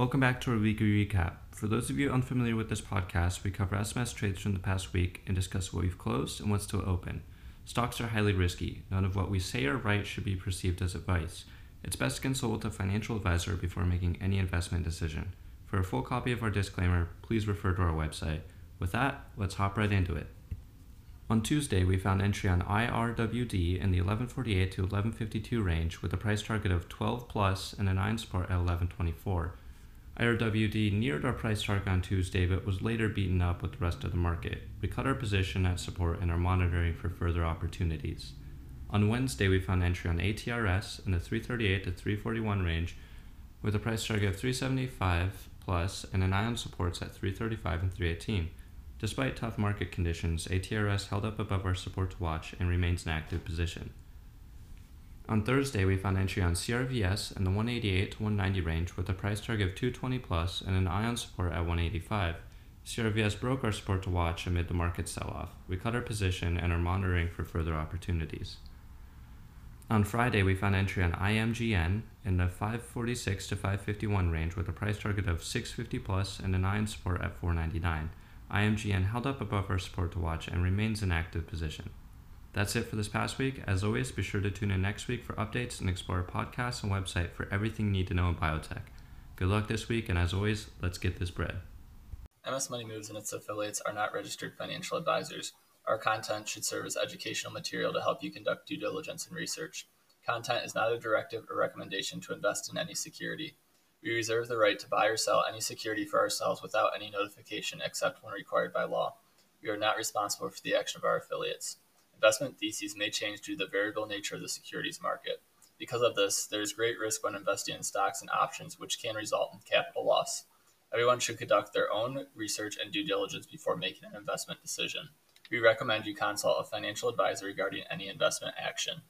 Welcome back to our weekly recap. For those of you unfamiliar with this podcast, we cover SMS trades from the past week and discuss what we've closed and what's still open. Stocks are highly risky. None of what we say or write should be perceived as advice. It's best to consult a financial advisor before making any investment decision. For a full copy of our disclaimer, please refer to our website. With that, let's hop right into it. On Tuesday, we found entry on IRWD in the 1148 to 1152 range with a price target of 12 plus and a 9 support at 1124. IRWD neared our price target on Tuesday but was later beaten up with the rest of the market. We cut our position at support and are monitoring for further opportunities. On Wednesday, we found entry on ATRS in the 338 to 341 range with a price target of 375 plus and an eye on supports at 335 and 318. Despite tough market conditions, ATRS held up above our support to watch and remains in active position. On Thursday, we found entry on CRVS in the 188 to 190 range with a price target of 220 plus and an ion support at 185. CRVS broke our support to watch amid the market sell off. We cut our position and are monitoring for further opportunities. On Friday, we found entry on IMGN in the 546 to 551 range with a price target of 650 plus and an ion support at 499. IMGN held up above our support to watch and remains in active position. That's it for this past week. As always, be sure to tune in next week for updates and explore our podcast and website for everything you need to know in biotech. Good luck this week, and as always, let's get this bread. MS Money Moves and its affiliates are not registered financial advisors. Our content should serve as educational material to help you conduct due diligence and research. Content is not a directive or recommendation to invest in any security. We reserve the right to buy or sell any security for ourselves without any notification except when required by law. We are not responsible for the action of our affiliates. Investment theses may change due to the variable nature of the securities market. Because of this, there is great risk when investing in stocks and options, which can result in capital loss. Everyone should conduct their own research and due diligence before making an investment decision. We recommend you consult a financial advisor regarding any investment action.